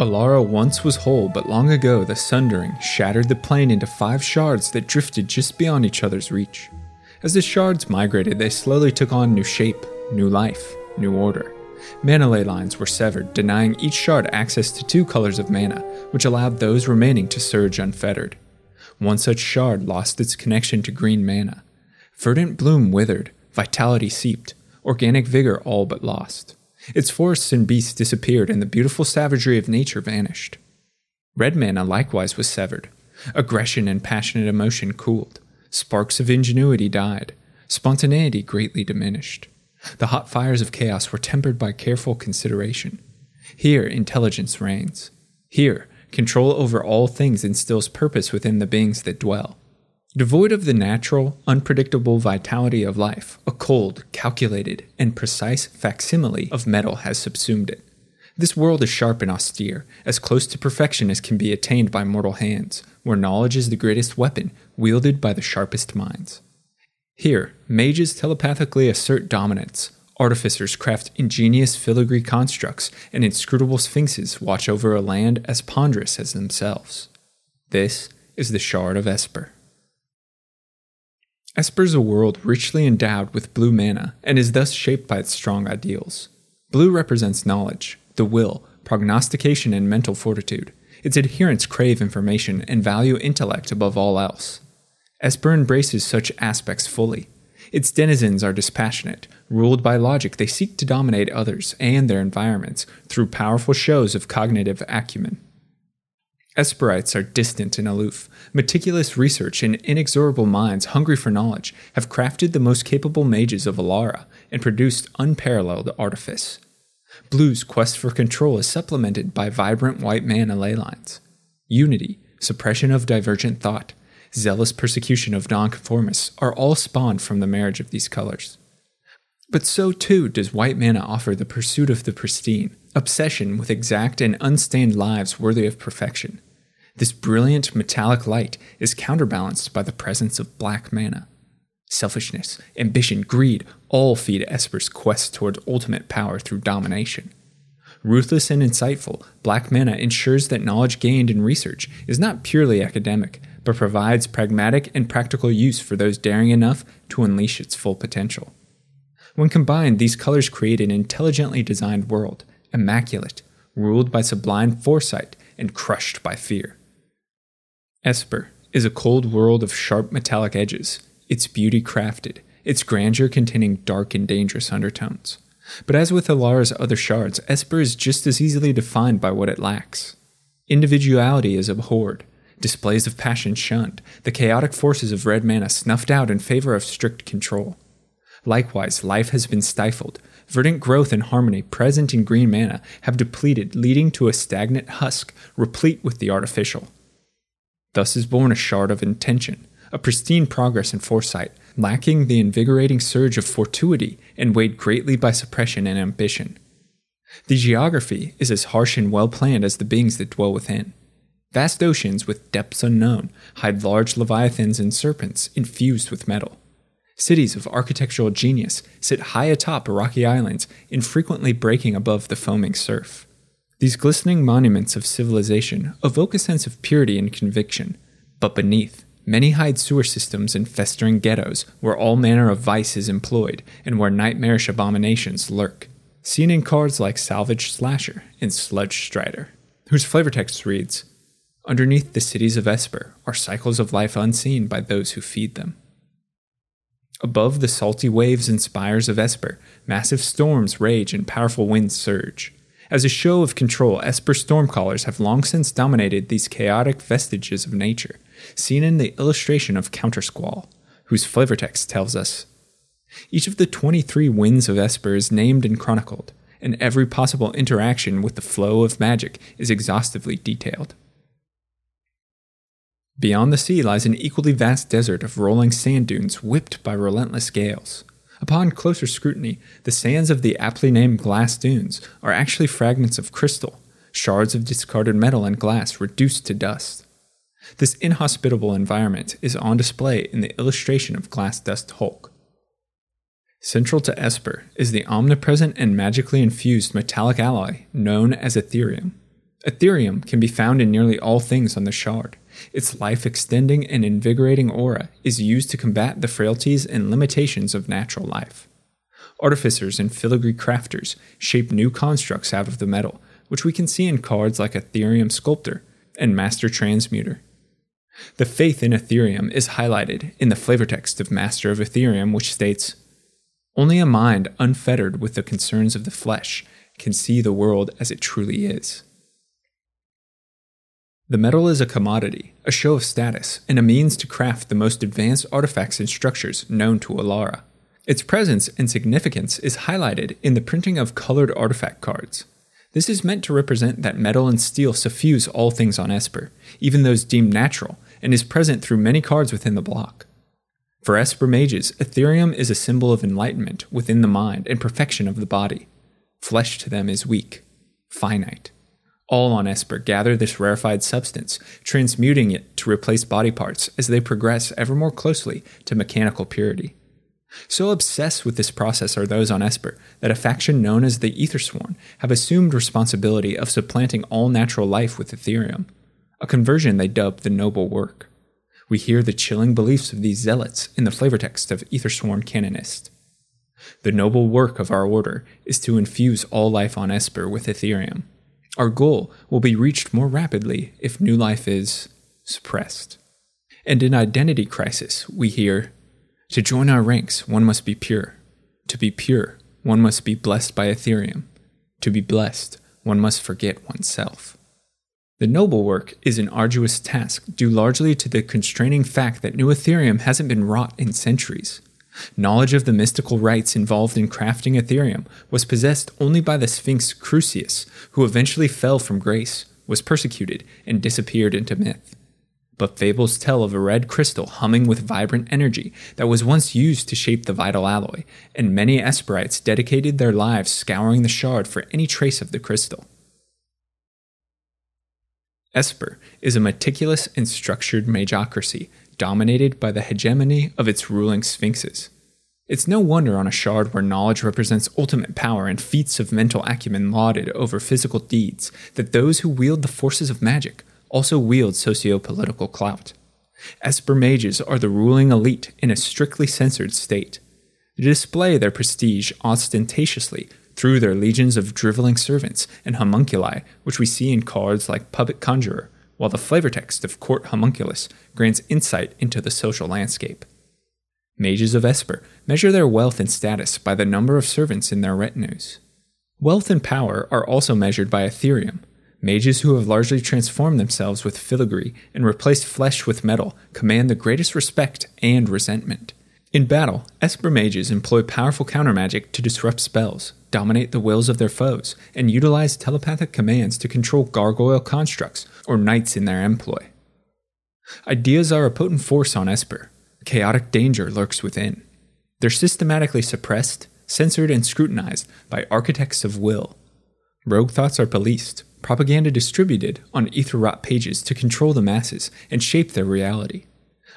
Alara once was whole, but long ago the sundering shattered the plane into five shards that drifted just beyond each other's reach. As the shards migrated, they slowly took on new shape, new life, new order. Mana ley lines were severed, denying each shard access to two colors of mana, which allowed those remaining to surge unfettered. One such shard lost its connection to green mana. Verdant bloom withered, vitality seeped, organic vigor all but lost. Its forests and beasts disappeared, and the beautiful savagery of nature vanished. Red mana likewise was severed. Aggression and passionate emotion cooled. Sparks of ingenuity died. Spontaneity greatly diminished. The hot fires of chaos were tempered by careful consideration. Here, intelligence reigns. Here, control over all things instills purpose within the beings that dwell. Devoid of the natural, unpredictable vitality of life, a cold, calculated, and precise facsimile of metal has subsumed it. This world is sharp and austere, as close to perfection as can be attained by mortal hands, where knowledge is the greatest weapon, wielded by the sharpest minds. Here, mages telepathically assert dominance, artificers craft ingenious filigree constructs, and inscrutable sphinxes watch over a land as ponderous as themselves. This is the Shard of Esper. Esper is a world richly endowed with blue mana and is thus shaped by its strong ideals. Blue represents knowledge, the will, prognostication, and mental fortitude. Its adherents crave information and value intellect above all else. Esper embraces such aspects fully. Its denizens are dispassionate. Ruled by logic, they seek to dominate others and their environments through powerful shows of cognitive acumen. Esperites are distant and aloof. Meticulous research and inexorable minds hungry for knowledge have crafted the most capable mages of Alara and produced unparalleled artifice. Blue's quest for control is supplemented by vibrant white mana ley lines. Unity, suppression of divergent thought, zealous persecution of nonconformists are all spawned from the marriage of these colors. But so too does white mana offer the pursuit of the pristine, obsession with exact and unstained lives worthy of perfection. This brilliant metallic light is counterbalanced by the presence of black mana. Selfishness, ambition, greed all feed Esper's quest towards ultimate power through domination. Ruthless and insightful, black mana ensures that knowledge gained in research is not purely academic, but provides pragmatic and practical use for those daring enough to unleash its full potential. When combined, these colors create an intelligently designed world, immaculate, ruled by sublime foresight and crushed by fear. Esper is a cold world of sharp metallic edges, its beauty crafted, its grandeur containing dark and dangerous undertones. But as with Alara's other shards, Esper is just as easily defined by what it lacks. Individuality is abhorred, displays of passion shunned, the chaotic forces of red mana snuffed out in favor of strict control. Likewise, life has been stifled, Verdant growth and harmony present in green mana have depleted, leading to a stagnant husk replete with the artificial. Thus is born a shard of intention, a pristine progress and foresight, lacking the invigorating surge of fortuity and weighed greatly by suppression and ambition. The geography is as harsh and well planned as the beings that dwell within. Vast oceans with depths unknown hide large leviathans and serpents infused with metal. Cities of architectural genius sit high atop rocky islands, infrequently breaking above the foaming surf. These glistening monuments of civilization evoke a sense of purity and conviction, but beneath, many hide sewer systems and festering ghettos where all manner of vice is employed and where nightmarish abominations lurk. Seen in cards like Salvage Slasher and Sludge Strider, whose flavor text reads Underneath the cities of Esper are cycles of life unseen by those who feed them. Above the salty waves and spires of Esper, massive storms rage and powerful winds surge. As a show of control, Esper stormcallers have long since dominated these chaotic vestiges of nature, seen in the illustration of Countersquall, whose flavor text tells us Each of the 23 winds of Esper is named and chronicled, and every possible interaction with the flow of magic is exhaustively detailed. Beyond the sea lies an equally vast desert of rolling sand dunes whipped by relentless gales. Upon closer scrutiny, the sands of the aptly named glass dunes are actually fragments of crystal, shards of discarded metal and glass reduced to dust. This inhospitable environment is on display in the illustration of Glass Dust Hulk. Central to Esper is the omnipresent and magically infused metallic alloy known as Etherium. Etherium can be found in nearly all things on the shard. Its life extending and invigorating aura is used to combat the frailties and limitations of natural life. Artificers and filigree crafters shape new constructs out of the metal, which we can see in cards like Etherium Sculptor and Master Transmuter. The faith in Etherium is highlighted in the flavor text of Master of Etherium, which states Only a mind unfettered with the concerns of the flesh can see the world as it truly is. The metal is a commodity, a show of status, and a means to craft the most advanced artifacts and structures known to Alara. Its presence and significance is highlighted in the printing of colored artifact cards. This is meant to represent that metal and steel suffuse all things on Esper, even those deemed natural, and is present through many cards within the block. For Esper mages, Etherium is a symbol of enlightenment within the mind and perfection of the body. Flesh to them is weak, finite, all on Esper gather this rarefied substance, transmuting it to replace body parts as they progress ever more closely to mechanical purity. So obsessed with this process are those on Esper that a faction known as the Ethersworn have assumed responsibility of supplanting all natural life with Etherium, a conversion they dub the Noble Work. We hear the chilling beliefs of these zealots in the flavor text of Ethersworn Canonist. The noble work of our order is to infuse all life on Esper with Etherium, our goal will be reached more rapidly if new life is suppressed. And in identity crisis, we hear to join our ranks, one must be pure. To be pure, one must be blessed by Etherium. To be blessed, one must forget oneself. The noble work is an arduous task due largely to the constraining fact that new Etherium hasn't been wrought in centuries. Knowledge of the mystical rites involved in crafting Etherium was possessed only by the Sphinx Crucius, who eventually fell from grace, was persecuted, and disappeared into myth. But fables tell of a red crystal humming with vibrant energy that was once used to shape the vital alloy, and many Esperites dedicated their lives scouring the shard for any trace of the crystal. Esper is a meticulous and structured magocracy dominated by the hegemony of its ruling sphinxes. It's no wonder on a shard where knowledge represents ultimate power and feats of mental acumen lauded over physical deeds that those who wield the forces of magic also wield socio political clout. Esper mages are the ruling elite in a strictly censored state. They display their prestige ostentatiously through their legions of driveling servants and homunculi, which we see in cards like Puppet Conjurer, while the flavor text of Court Homunculus grants insight into the social landscape. Mages of Esper measure their wealth and status by the number of servants in their retinues. Wealth and power are also measured by Etherium. Mages who have largely transformed themselves with filigree and replaced flesh with metal command the greatest respect and resentment. In battle, Esper mages employ powerful counter magic to disrupt spells, dominate the wills of their foes, and utilize telepathic commands to control gargoyle constructs or knights in their employ. Ideas are a potent force on Esper. Chaotic danger lurks within. They're systematically suppressed, censored, and scrutinized by architects of will. Rogue thoughts are policed, propaganda distributed on ether pages to control the masses and shape their reality.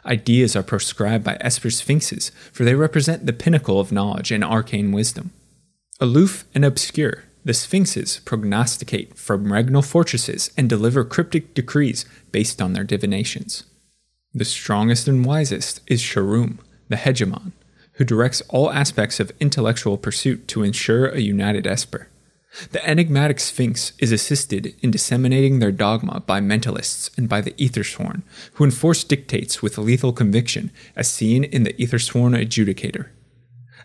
Ideas are proscribed by Esper Sphinxes, for they represent the pinnacle of knowledge and arcane wisdom. Aloof and obscure, the Sphinxes prognosticate from regnal fortresses and deliver cryptic decrees based on their divinations. The strongest and wisest is Sharuum, the hegemon, who directs all aspects of intellectual pursuit to ensure a united Esper. The enigmatic Sphinx is assisted in disseminating their dogma by mentalists and by the Ethersworn, who enforce dictates with lethal conviction, as seen in the Ethersworn Adjudicator.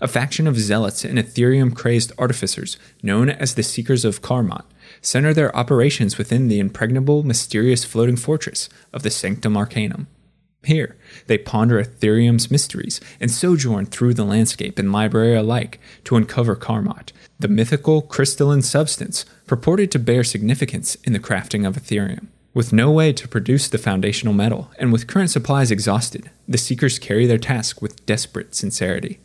A faction of zealots and Etherium crazed artificers, known as the Seekers of Karmot, center their operations within the impregnable, mysterious floating fortress of the Sanctum Arcanum. Here, they ponder Etherium's mysteries and sojourn through the landscape and library alike to uncover Karmot, the mythical crystalline substance purported to bear significance in the crafting of Etherium. With no way to produce the foundational metal, and with current supplies exhausted, the Seekers carry their task with desperate sincerity.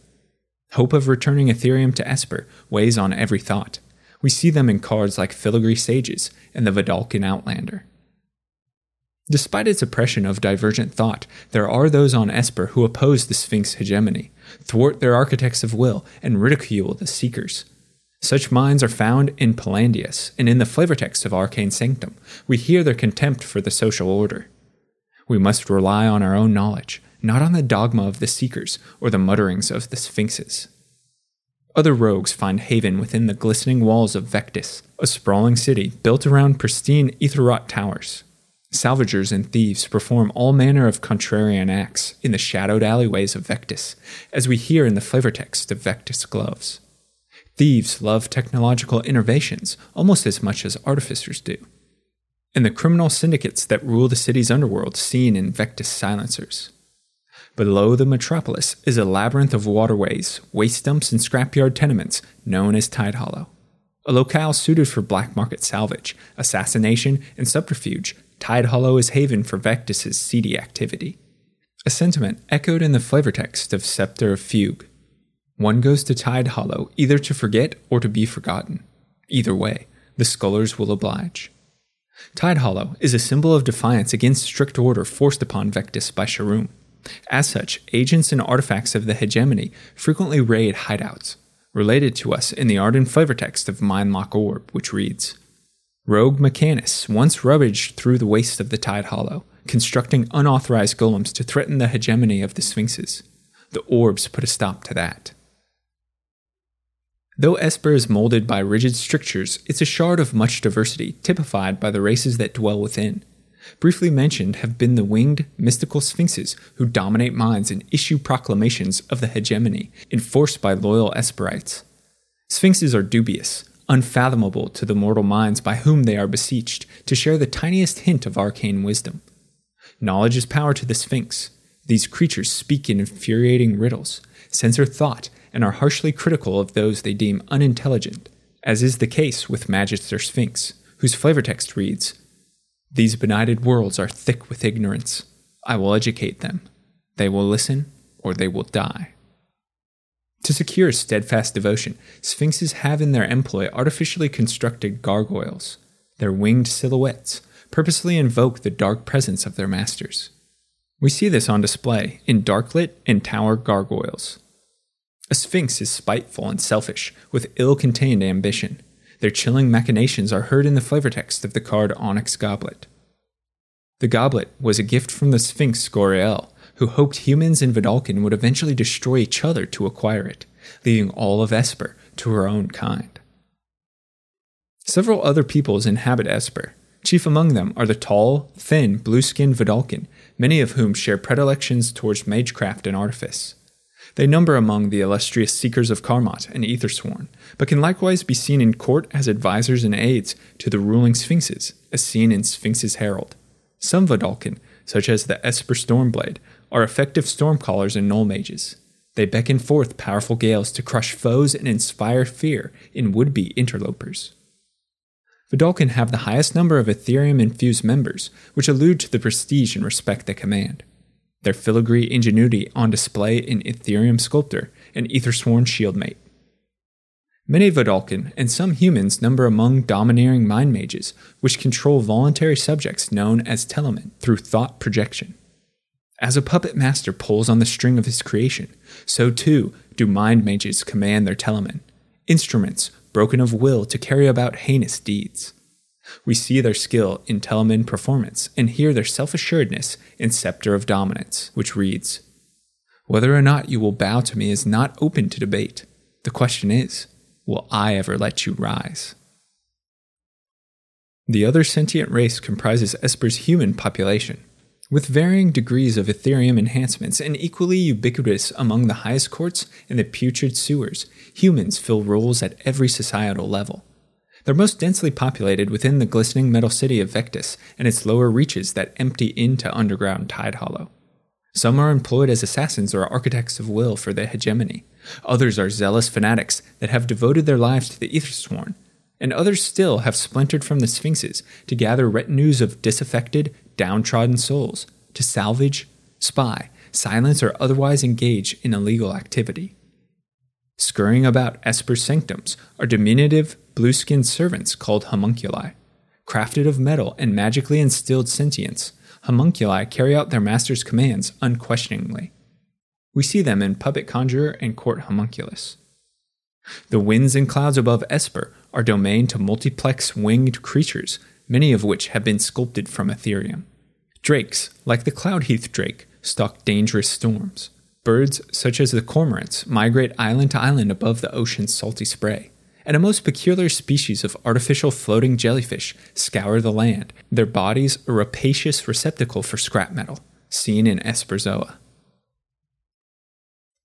Hope of returning Etherium to Esper weighs on every thought. We see them in cards like Filigree Sages and the Vedalken Outlander. Despite its oppression of divergent thought, there are those on Esper who oppose the Sphinx hegemony, thwart their architects of will, and ridicule the Seekers. Such minds are found in Palandius, and in the flavor text of Arcane Sanctum, we hear their contempt for the social order. We must rely on our own knowledge, not on the dogma of the seekers or the mutterings of the sphinxes. Other rogues find haven within the glistening walls of Vectis, a sprawling city built around pristine etherwrought towers. Salvagers and thieves perform all manner of contrarian acts in the shadowed alleyways of Vectis, as we hear in the flavor text of Vectis Gloves. Thieves love technological innovations almost as much as artificers do. And the criminal syndicates that rule the city's underworld seen in Vectis silencers. Below the metropolis is a labyrinth of waterways, waste dumps, and scrapyard tenements known as Tide Hollow. A locale suited for black market salvage, assassination, and subterfuge, Tide Hollow is haven for Vectis's seedy activity. A sentiment echoed in the flavor text of Scepter of Fugue. One goes to Tide Hollow either to forget or to be forgotten. Either way, the scholars will oblige. Tide Hollow is a symbol of defiance against strict order forced upon Vectis by Sharuum. As such, agents and artifacts of the hegemony frequently raid hideouts, related to us in the art and flavor text of Mindlock Orb, which reads Rogue Mechanus once rummaged through the waste of the Tide Hollow, constructing unauthorized golems to threaten the hegemony of the Sphinxes. The orbs put a stop to that. Though Esper is molded by rigid strictures, it's a shard of much diversity, typified by the races that dwell within. Briefly mentioned have been the winged, mystical sphinxes who dominate minds and issue proclamations of the hegemony enforced by loyal Esperites. Sphinxes are dubious, unfathomable to the mortal minds by whom they are beseeched to share the tiniest hint of arcane wisdom. Knowledge is power to the Sphinx. These creatures speak in infuriating riddles, censor thought, and are harshly critical of those they deem unintelligent, as is the case with Magister Sphinx, whose flavor text reads these benighted worlds are thick with ignorance. I will educate them. They will listen, or they will die. To secure steadfast devotion, sphinxes have in their employ artificially constructed gargoyles. Their winged silhouettes purposely invoke the dark presence of their masters. We see this on display in darklit and tower gargoyles. A sphinx is spiteful and selfish, with ill contained ambition. Their chilling machinations are heard in the flavor text of the card Onyx Goblet. The goblet was a gift from the Sphinx Goriel, who hoped humans in Vedalken would eventually destroy each other to acquire it, leaving all of Esper to her own kind. Several other peoples inhabit Esper. Chief among them are the tall, thin, blue skinned Vedalken, many of whom share predilections towards magecraft and artifice. They number among the illustrious Seekers of Karmot and Ethersworn, but can likewise be seen in court as advisors and aides to the ruling sphinxes, as seen in Sphinx's Herald. Some Vedalken, such as the Esper Stormblade, are effective stormcallers and null mages. They beckon forth powerful gales to crush foes and inspire fear in would be interlopers. Vedalken have the highest number of Etherium infused members, which allude to the prestige and respect they command their filigree ingenuity on display in Etherium Sculptor and Ethersworn Shieldmage. Many Vedalken and some humans number among domineering mind mages, which control voluntary subjects known as Telemin through thought projection. As a puppet master pulls on the string of his creation, so too do mind mages command their Telemin, instruments broken of will to carry about heinous deeds. We see their skill in Telemin performance and hear their self assuredness in Scepter of Dominance, which reads Whether or not you will bow to me is not open to debate. The question is, will I ever let you rise? The other sentient race comprises Esper's human population, with varying degrees of Etherium enhancements and equally ubiquitous among the highest courts and the putrid sewers, humans fill roles at every societal level. They're most densely populated within the glistening metal city of Vectis and its lower reaches that empty into underground Tide Hollow. Some are employed as assassins or architects of will for the hegemony. Others are zealous fanatics that have devoted their lives to the Ethersworn. And others still have splintered from the Sphinxes to gather retinues of disaffected, downtrodden souls, to salvage, spy, silence, or otherwise engage in illegal activity. Scurrying about Esper's sanctums are diminutive, blue skinned servants called homunculi. Crafted of metal and magically instilled sentience, homunculi carry out their master's commands unquestioningly. We see them in Puppet Conjurer and Court Homunculus. The winds and clouds above Esper are domain to multiplex winged creatures, many of which have been sculpted from Etherium. Drakes, like the Cloudheath drake, stalk dangerous storms. Birds, such as the cormorants, migrate island to island above the ocean's salty spray. And a most peculiar species of artificial floating jellyfish scour the land, their bodies a rapacious receptacle for scrap metal, seen in Esperzoa.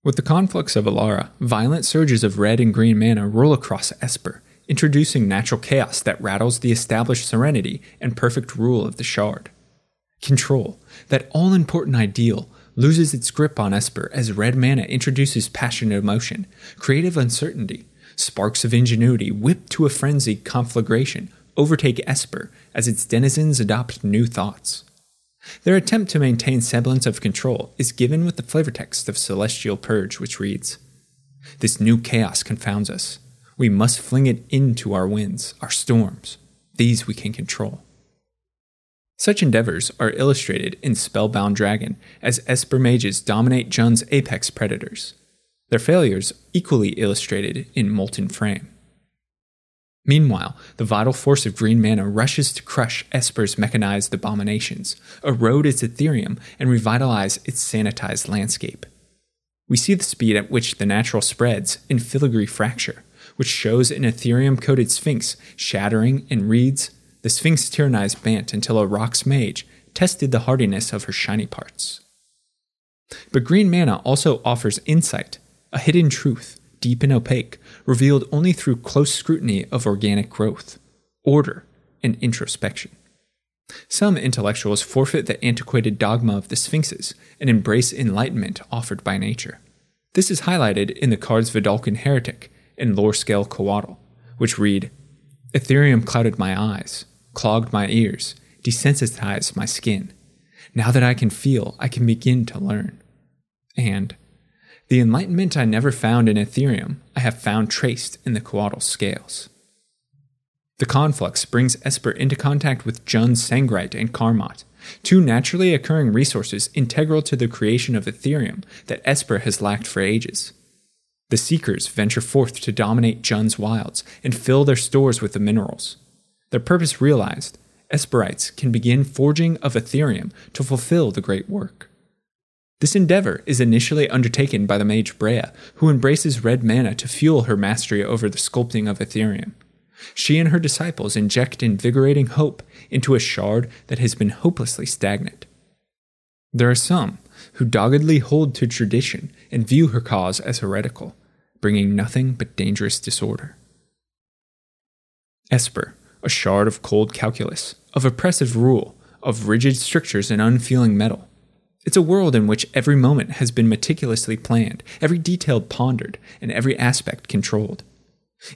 With the conflux of Alara, violent surges of red and green mana roll across Esper, introducing natural chaos that rattles the established serenity and perfect rule of the Shard. Control, that all important ideal, loses its grip on Esper as red mana introduces passionate emotion, creative uncertainty, sparks of ingenuity whipped to a frenzy conflagration overtake Esper as its denizens adopt new thoughts. Their attempt to maintain semblance of control is given with the flavor text of Celestial Purge, which reads This new chaos confounds us. We must fling it into our winds, our storms. These we can control. Such endeavors are illustrated in Spellbound Dragon as Esper mages dominate Jund's apex predators. Their failures equally illustrated in Molten Frame. Meanwhile, the vital force of green mana rushes to crush Esper's mechanized abominations, erode its Etherium, and revitalize its sanitized landscape. We see the speed at which the natural spreads in filigree fracture, which shows an Etherium coated sphinx shattering and reads, The sphinx tyrannized Bant until a Rhox mage tested the hardiness of her shiny parts. But green mana also offers insight, a hidden truth, deep and opaque, revealed only through close scrutiny of organic growth, order, and introspection. Some intellectuals forfeit the antiquated dogma of the Sphinxes and embrace enlightenment offered by nature. This is highlighted in the cards Vedalken Heretic and Lorescale Coatl, which read Etherium clouded my eyes, clogged my ears, desensitized my skin. Now that I can feel, I can begin to learn. And the enlightenment I never found in Etherium, I have found traced in the Coatl scales. The conflux brings Esper into contact with Jund's Sangrite and Karmot, two naturally occurring resources integral to the creation of Etherium that Esper has lacked for ages. The Seekers venture forth to dominate Jund's wilds and fill their stores with the minerals. Their purpose realized, Esperites can begin forging of Etherium to fulfill the great work. This endeavor is initially undertaken by the mage Brea, who embraces red mana to fuel her mastery over the sculpting of Etherium. She and her disciples inject invigorating hope into a shard that has been hopelessly stagnant. There are some who doggedly hold to tradition and view her cause as heretical, bringing nothing but dangerous disorder. Esper, a shard of cold calculus, of oppressive rule, of rigid strictures and unfeeling metal, it's a world in which every moment has been meticulously planned, every detail pondered, and every aspect controlled.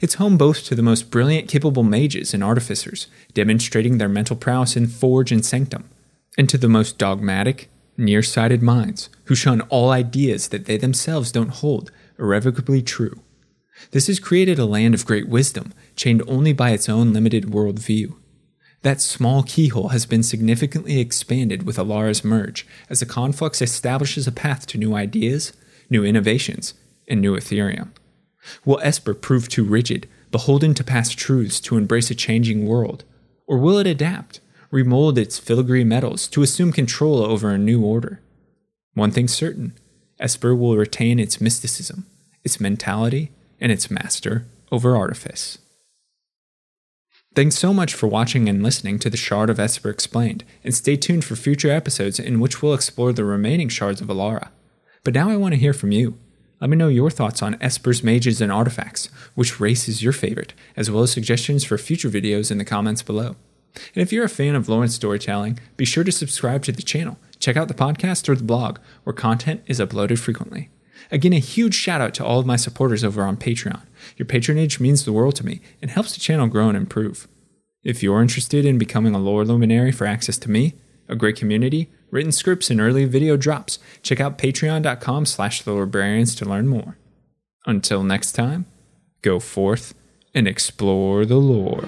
It's home both to the most brilliant capable mages and artificers, demonstrating their mental prowess in Forge and Sanctum, and to the most dogmatic, nearsighted minds, who shun all ideas that they themselves don't hold irrevocably true. This has created a land of great wisdom, chained only by its own limited world view. That small keyhole has been significantly expanded with Alara's merge, as the conflux establishes a path to new ideas, new innovations, and new Etherium. Will Esper prove too rigid, beholden to past truths to embrace a changing world? Or will it adapt, remold its filigree metals to assume control over a new order? One thing's certain Esper will retain its mysticism, its mentality, and its master over artifice. Thanks so much for watching and listening to the Shard of Esper Explained, and stay tuned for future episodes in which we'll explore the remaining shards of Alara. But now I want to hear from you. Let me know your thoughts on Esper's mages and artifacts, which race is your favorite, as well as suggestions for future videos in the comments below. And if you're a fan of and storytelling, be sure to subscribe to the channel, check out the podcast or the blog, where content is uploaded frequently. Again, a huge shout out to all of my supporters over on Patreon. Your patronage means the world to me and helps the channel grow and improve. If you're interested in becoming a lore luminary for access to me, a great community, written scripts, and early video drops, check out patreon.com slash lorebrarians to learn more. Until next time, go forth and explore the lore.